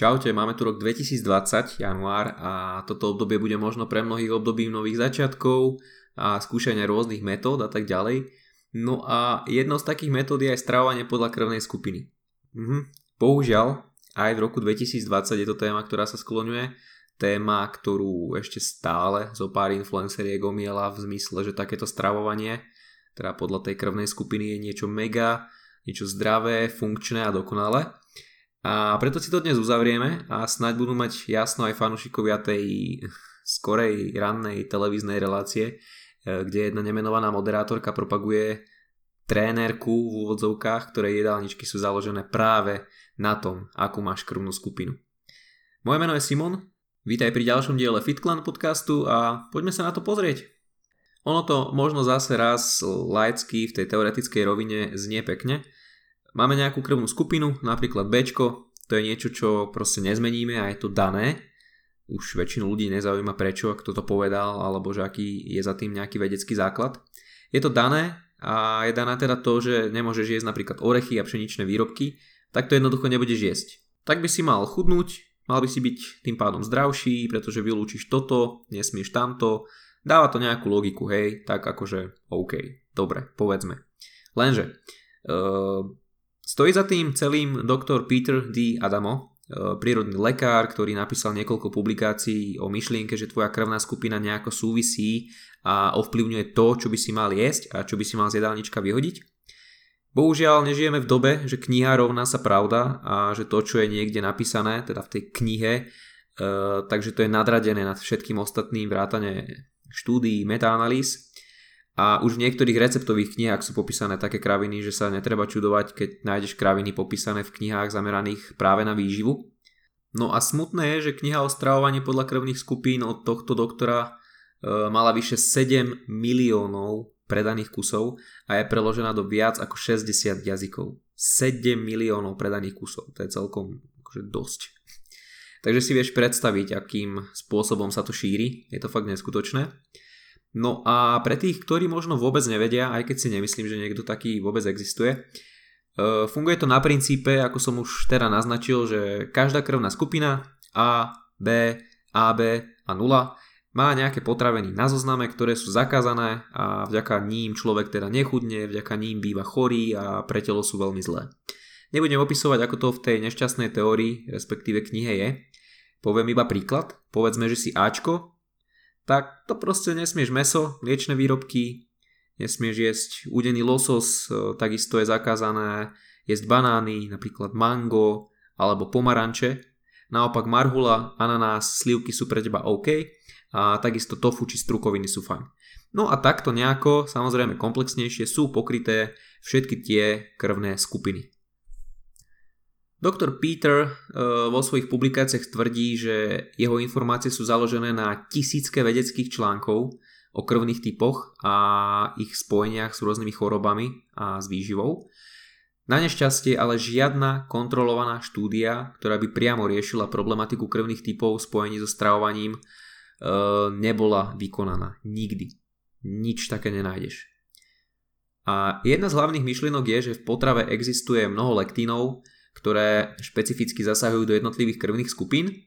Čaute, máme tu rok 2020, január a toto obdobie bude možno pre mnohých obdobím nových začiatkov a skúšania rôznych metód a tak ďalej. No a jednou z takých metód je aj stravovanie podľa krvnej skupiny. Mhm. Bohužiaľ, aj v roku 2020 je to téma, ktorá sa skloňuje. Téma, ktorú ešte stále zo pár influenceriek omiela v zmysle, že takéto stravovanie, teda podľa tej krvnej skupiny je niečo mega, niečo zdravé, funkčné a dokonalé. A preto si to dnes uzavrieme a snáď budú mať jasno aj fanúšikovia tej skorej rannej televíznej relácie, e, kde jedna nemenovaná moderátorka propaguje trénerku v úvodzovkách, ktorej jedálničky sú založené práve na tom, akú máš krvnú skupinu. Moje meno je Simon, vítaj pri ďalšom diele FitClan podcastu a poďme sa na to pozrieť. Ono to možno zase raz laicky v tej teoretickej rovine znie pekne, Máme nejakú krvnú skupinu, napríklad B, to je niečo, čo proste nezmeníme a je to dané. Už väčšinu ľudí nezaujíma prečo, kto to povedal, alebo že aký je za tým nejaký vedecký základ. Je to dané a je dané teda to, že nemôžeš jesť napríklad orechy a pšeničné výrobky, tak to jednoducho nebudeš jesť. Tak by si mal chudnúť, mal by si byť tým pádom zdravší, pretože vylúčiš toto, nesmieš tamto, dáva to nejakú logiku, hej, tak akože OK, dobre, povedzme. Lenže, uh, Stojí za tým celým doktor Peter D. Adamo, e, prírodný lekár, ktorý napísal niekoľko publikácií o myšlienke, že tvoja krvná skupina nejako súvisí a ovplyvňuje to, čo by si mal jesť a čo by si mal z jedálnička vyhodiť. Bohužiaľ nežijeme v dobe, že kniha rovná sa pravda a že to, čo je niekde napísané, teda v tej knihe, e, takže to je nadradené nad všetkým ostatným vrátane štúdií, metaanalýz. A už v niektorých receptových knihách sú popísané také kraviny, že sa netreba čudovať, keď nájdeš kraviny popísané v knihách zameraných práve na výživu. No a smutné je, že kniha o stravovaní podľa krvných skupín od tohto doktora e, mala vyše 7 miliónov predaných kusov a je preložená do viac ako 60 jazykov. 7 miliónov predaných kusov, to je celkom akože dosť. Takže si vieš predstaviť, akým spôsobom sa to šíri, je to fakt neskutočné. No a pre tých, ktorí možno vôbec nevedia, aj keď si nemyslím, že niekto taký vôbec existuje, e, funguje to na princípe, ako som už teda naznačil, že každá krvná skupina A, B, AB a 0 má nejaké potraviny na zozname, ktoré sú zakázané a vďaka ním človek teda nechudne, vďaka ním býva chorý a pre telo sú veľmi zlé. Nebudem opisovať, ako to v tej nešťastnej teórii, respektíve knihe je. Poviem iba príklad. Povedzme, že si Ačko tak to proste nesmieš meso, liečné výrobky, nesmieš jesť údený losos, e, takisto je zakázané jesť banány, napríklad mango alebo pomaranče. Naopak marhula, ananás, slivky sú pre teba OK a takisto tofu či strukoviny sú fajn. No a takto nejako, samozrejme komplexnejšie, sú pokryté všetky tie krvné skupiny. Doktor Peter uh, vo svojich publikáciách tvrdí, že jeho informácie sú založené na tisícke vedeckých článkov o krvných typoch a ich spojeniach s rôznymi chorobami a s výživou. Na nešťastie ale žiadna kontrolovaná štúdia, ktorá by priamo riešila problematiku krvných typov v spojení so stravovaním, uh, nebola vykonaná. Nikdy. Nič také nenájdeš. A jedna z hlavných myšlienok je, že v potrave existuje mnoho lektínov, ktoré špecificky zasahujú do jednotlivých krvných skupín.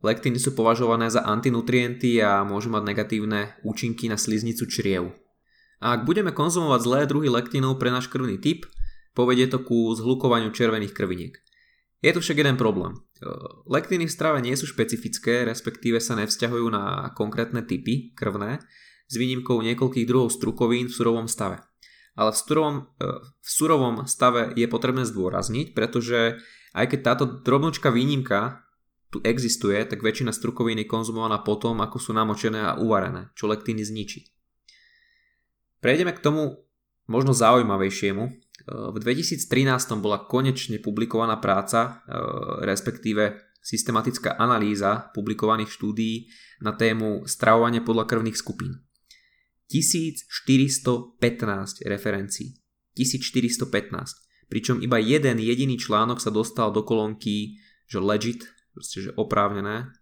Lektíny sú považované za antinutrienty a môžu mať negatívne účinky na sliznicu čriev. Ak budeme konzumovať zlé druhy lektínov pre náš krvný typ, povedie to ku zhlukovaniu červených krviniek. Je tu však jeden problém. Lektíny v strave nie sú špecifické, respektíve sa nevzťahujú na konkrétne typy krvné, s výnimkou niekoľkých druhov strukovín v surovom stave ale v surovom, e, v surovom stave je potrebné zdôrazniť, pretože aj keď táto drobnočka výnimka tu existuje, tak väčšina strukovín je konzumovaná potom, ako sú namočené a uvarené, čo lektíny zničí. Prejdeme k tomu možno zaujímavejšiemu. E, v 2013 bola konečne publikovaná práca, e, respektíve systematická analýza publikovaných štúdií na tému stravovanie podľa krvných skupín. 1415 referencií. 1415. Pričom iba jeden jediný článok sa dostal do kolónky, že legit, proste, že oprávnené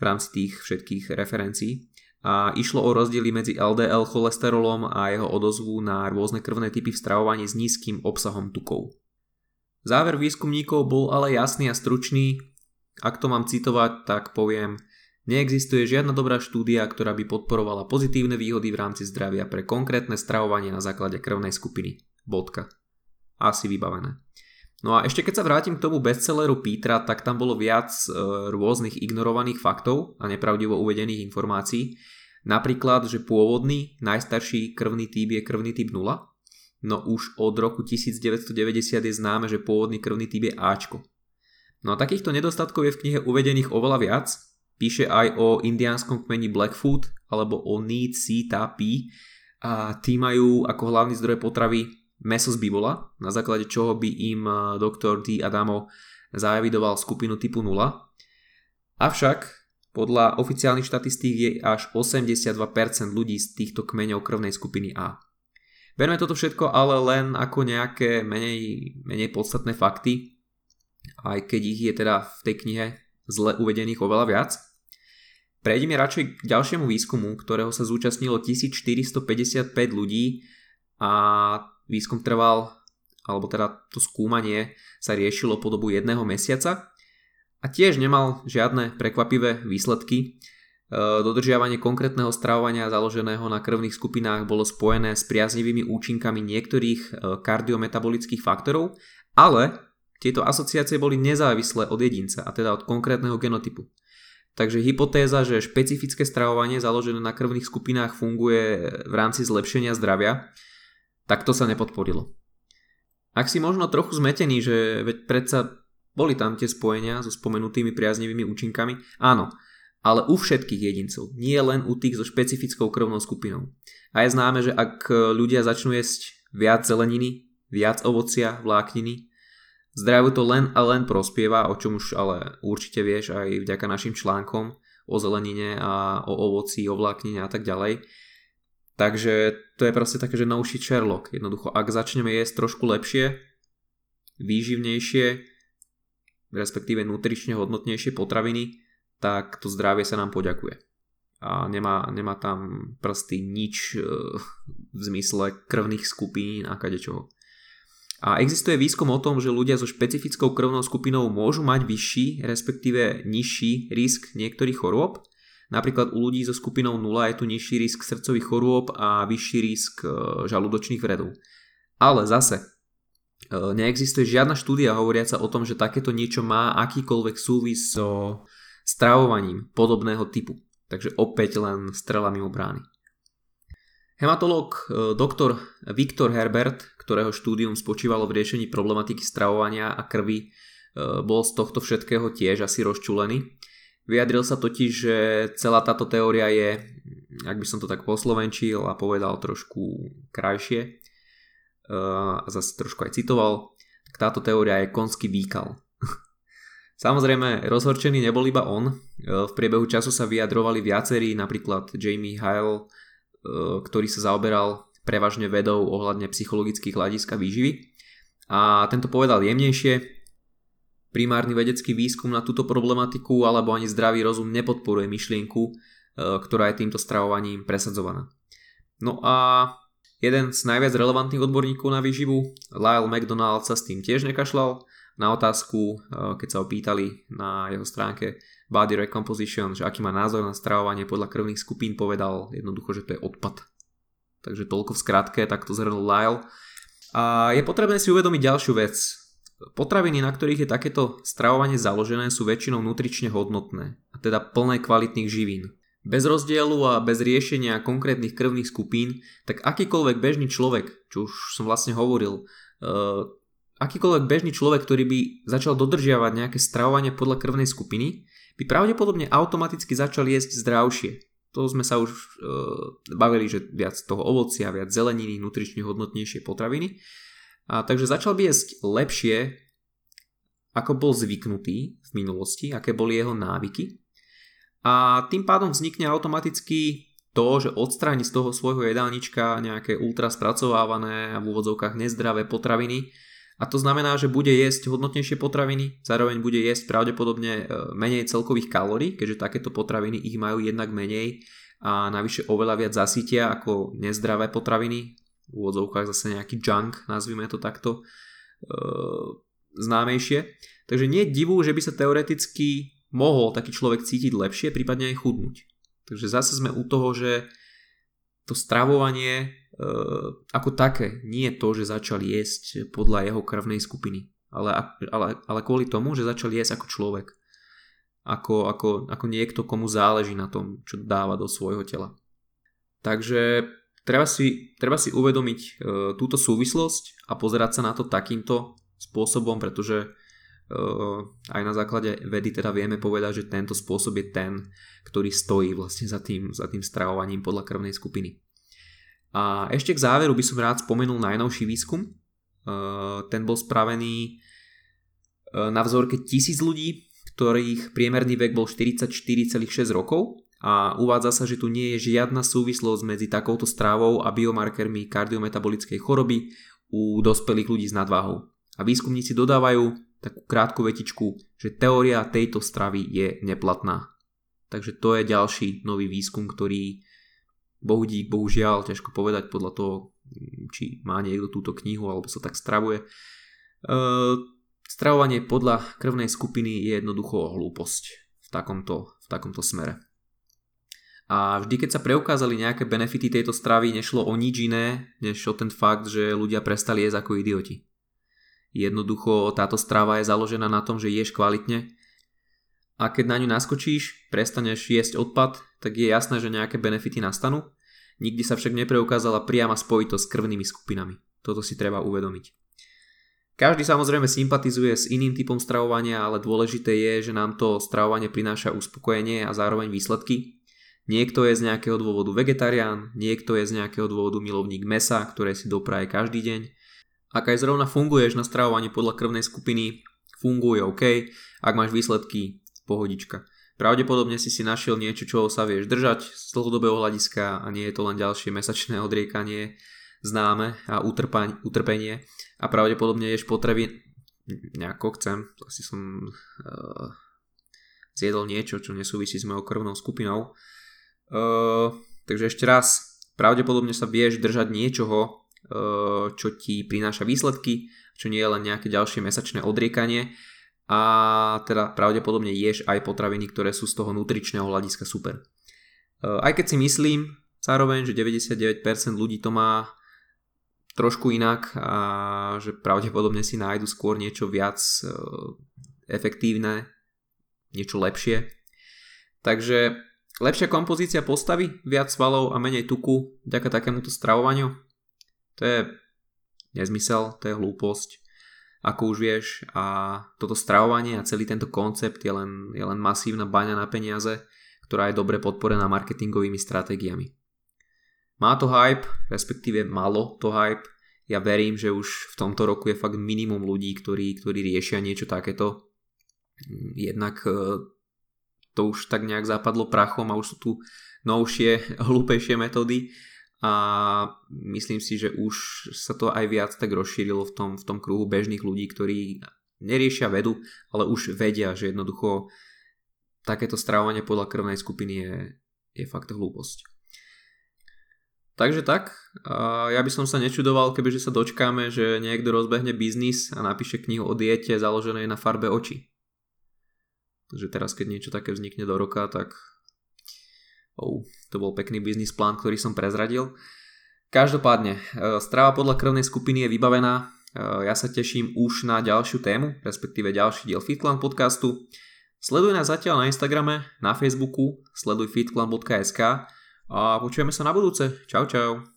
v rámci tých všetkých referencií. A išlo o rozdiely medzi LDL cholesterolom a jeho odozvu na rôzne krvné typy v stravovaní s nízkym obsahom tukov. Záver výskumníkov bol ale jasný a stručný. Ak to mám citovať, tak poviem, neexistuje žiadna dobrá štúdia, ktorá by podporovala pozitívne výhody v rámci zdravia pre konkrétne stravovanie na základe krvnej skupiny. Bodka. Asi vybavené. No a ešte keď sa vrátim k tomu bestselleru Petra, tak tam bolo viac e, rôznych ignorovaných faktov a nepravdivo uvedených informácií. Napríklad, že pôvodný, najstarší krvný typ je krvný typ 0, no už od roku 1990 je známe, že pôvodný krvný typ je Ačko. No a takýchto nedostatkov je v knihe uvedených oveľa viac. Píše aj o indiánskom kmeni Blackfoot alebo o Need Sita P a tí majú ako hlavný zdroj potravy meso z bivola, na základe čoho by im doktor D. Adamo zaevidoval skupinu typu 0. Avšak podľa oficiálnych štatistík je až 82% ľudí z týchto kmeňov krvnej skupiny A. Berme toto všetko ale len ako nejaké menej, menej podstatné fakty, aj keď ich je teda v tej knihe zle uvedených oveľa viac. Prejdeme radšej k ďalšiemu výskumu, ktorého sa zúčastnilo 1455 ľudí a výskum trval, alebo teda to skúmanie sa riešilo po dobu jedného mesiaca a tiež nemal žiadne prekvapivé výsledky. E, dodržiavanie konkrétneho stravovania založeného na krvných skupinách bolo spojené s priaznivými účinkami niektorých e, kardiometabolických faktorov, ale tieto asociácie boli nezávislé od jedinca, a teda od konkrétneho genotypu. Takže hypotéza, že špecifické stravovanie založené na krvných skupinách funguje v rámci zlepšenia zdravia, tak to sa nepodporilo. Ak si možno trochu zmetený, že veď predsa boli tam tie spojenia so spomenutými priaznivými účinkami, áno, ale u všetkých jedincov, nie len u tých so špecifickou krvnou skupinou. A je známe, že ak ľudia začnú jesť viac zeleniny, viac ovocia, vlákniny, Zdraviu to len a len prospieva, o čom už ale určite vieš aj vďaka našim článkom o zelenine a o ovoci, o vláknine a tak ďalej. Takže to je proste také, že shit Sherlock. Jednoducho, ak začneme jesť trošku lepšie, výživnejšie, respektíve nutrične hodnotnejšie potraviny, tak to zdravie sa nám poďakuje. A nemá, nemá tam prsty nič e, v zmysle krvných skupín a kadečoho. A existuje výskum o tom, že ľudia so špecifickou krvnou skupinou môžu mať vyšší, respektíve nižší risk niektorých chorôb. Napríklad u ľudí so skupinou 0 je tu nižší risk srdcových chorôb a vyšší risk e, žalúdočných vredov. Ale zase, e, neexistuje žiadna štúdia hovoriaca o tom, že takéto niečo má akýkoľvek súvis so stravovaním podobného typu. Takže opäť len strela mimo brány. Hematológ e, doktor Viktor Herbert, ktorého štúdium spočívalo v riešení problematiky stravovania a krvi, e, bol z tohto všetkého tiež asi rozčulený. Vyjadril sa totiž, že celá táto teória je, ak by som to tak poslovenčil a povedal trošku krajšie e, a zase trošku aj citoval, tak táto teória je konský výkal. Samozrejme, rozhorčený nebol iba on. V priebehu času sa vyjadrovali viacerí, napríklad Jamie Hale, E, ktorý sa zaoberal prevažne vedou ohľadne psychologických hľadisk a výživy. A tento povedal jemnejšie, primárny vedecký výskum na túto problematiku alebo ani zdravý rozum nepodporuje myšlienku, e, ktorá je týmto stravovaním presadzovaná. No a jeden z najviac relevantných odborníkov na výživu, Lyle McDonald, sa s tým tiež nekašľal. Na otázku, e, keď sa opýtali na jeho stránke, Body Recomposition, že aký má názor na stravovanie podľa krvných skupín, povedal jednoducho, že to je odpad. Takže toľko v skratke, tak to zhrnul Lyle. A je potrebné si uvedomiť ďalšiu vec. Potraviny, na ktorých je takéto stravovanie založené, sú väčšinou nutrične hodnotné, a teda plné kvalitných živín. Bez rozdielu a bez riešenia konkrétnych krvných skupín, tak akýkoľvek bežný človek, čo už som vlastne hovoril, uh, akýkoľvek bežný človek, ktorý by začal dodržiavať nejaké stravovanie podľa krvnej skupiny, by pravdepodobne automaticky začali jesť zdravšie. To sme sa už e, bavili, že viac toho ovocia, viac zeleniny, nutrične hodnotnejšie potraviny. A takže začal by jesť lepšie, ako bol zvyknutý v minulosti, aké boli jeho návyky. A tým pádom vznikne automaticky to, že odstráni z toho svojho jedálnička nejaké ultra spracovávané a v úvodzovkách nezdravé potraviny, a to znamená, že bude jesť hodnotnejšie potraviny, zároveň bude jesť pravdepodobne e, menej celkových kalórií, keďže takéto potraviny ich majú jednak menej a navyše oveľa viac zasítia ako nezdravé potraviny, v úvodzovkách zase nejaký junk, nazvime to takto. E, známejšie. Takže nie je divu, že by sa teoreticky mohol taký človek cítiť lepšie, prípadne aj chudnúť. Takže zase sme u toho, že to stravovanie ako také nie to, že začal jesť podľa jeho krvnej skupiny, ale, ale, ale kvôli tomu, že začal jesť ako človek. Ako, ako, ako niekto, komu záleží na tom, čo dáva do svojho tela. Takže treba si, treba si uvedomiť e, túto súvislosť a pozerať sa na to takýmto spôsobom, pretože aj na základe vedy teda vieme povedať, že tento spôsob je ten, ktorý stojí vlastne za tým, za tým stravovaním podľa krvnej skupiny. A ešte k záveru by som rád spomenul najnovší výskum. Ten bol spravený na vzorke tisíc ľudí, ktorých priemerný vek bol 44,6 rokov a uvádza sa, že tu nie je žiadna súvislosť medzi takouto strávou a biomarkermi kardiometabolickej choroby u dospelých ľudí s nadváhou. A výskumníci dodávajú, takú krátku vetičku, že teória tejto stravy je neplatná. Takže to je ďalší nový výskum, ktorý bohudík, bohužiaľ, ťažko povedať podľa toho, či má niekto túto knihu alebo sa tak stravuje. E, stravovanie podľa krvnej skupiny je jednoducho hlúposť v takomto, v takomto smere. A vždy, keď sa preukázali nejaké benefity tejto stravy, nešlo o nič iné, než o ten fakt, že ľudia prestali jesť ako idioti. Jednoducho táto strava je založená na tom, že ješ kvalitne a keď na ňu naskočíš, prestaneš jesť odpad, tak je jasné, že nejaké benefity nastanú. Nikdy sa však nepreukázala priama spojitosť s krvnými skupinami. Toto si treba uvedomiť. Každý samozrejme sympatizuje s iným typom stravovania, ale dôležité je, že nám to stravovanie prináša uspokojenie a zároveň výsledky. Niekto je z nejakého dôvodu vegetarián, niekto je z nejakého dôvodu milovník mesa, ktoré si dopraje každý deň ak aj zrovna funguješ na stravovaní podľa krvnej skupiny, funguje OK, ak máš výsledky, pohodička. Pravdepodobne si si našiel niečo, čo sa vieš držať z dlhodobého hľadiska a nie je to len ďalšie mesačné odriekanie známe a utrpenie a pravdepodobne ješ potreby nejako chcem, asi som uh, zjedol niečo, čo nesúvisí s mojou krvnou skupinou. Uh, takže ešte raz, pravdepodobne sa vieš držať niečoho, Eh, čo ti prináša výsledky, čo nie je len nejaké ďalšie mesačné odriekanie a teda pravdepodobne ješ aj potraviny, ktoré sú z toho nutričného hľadiska super. Eh, aj keď si myslím zároveň, že 99% ľudí to má trošku inak a že pravdepodobne si nájdu skôr niečo viac eh, efektívne, niečo lepšie. Takže lepšia kompozícia postavy, viac svalov a menej tuku vďaka takémuto stravovaniu to je nezmysel, to je hlúposť, ako už vieš a toto stravovanie a celý tento koncept je len, je len masívna baňa na peniaze, ktorá je dobre podporená marketingovými stratégiami. Má to hype, respektíve malo to hype, ja verím, že už v tomto roku je fakt minimum ľudí, ktorí, ktorí riešia niečo takéto. Jednak e, to už tak nejak zapadlo prachom a už sú tu novšie, hlúpejšie metódy, a myslím si, že už sa to aj viac tak rozšírilo v tom, v tom kruhu bežných ľudí, ktorí neriešia vedu, ale už vedia, že jednoducho takéto stravovanie podľa krvnej skupiny je, je fakt hlúposť. Takže tak, ja by som sa nečudoval, kebyže sa dočkáme, že niekto rozbehne biznis a napíše knihu o diete založenej na farbe očí. Takže teraz, keď niečo také vznikne do roka, tak Oh, to bol pekný biznis plán, ktorý som prezradil. Každopádne, e, strava podľa krvnej skupiny je vybavená. E, ja sa teším už na ďalšiu tému, respektíve ďalší diel Fitclan podcastu. Sleduj nás zatiaľ na Instagrame, na Facebooku, sleduj fitclan.sk a počujeme sa na budúce. Čau čau.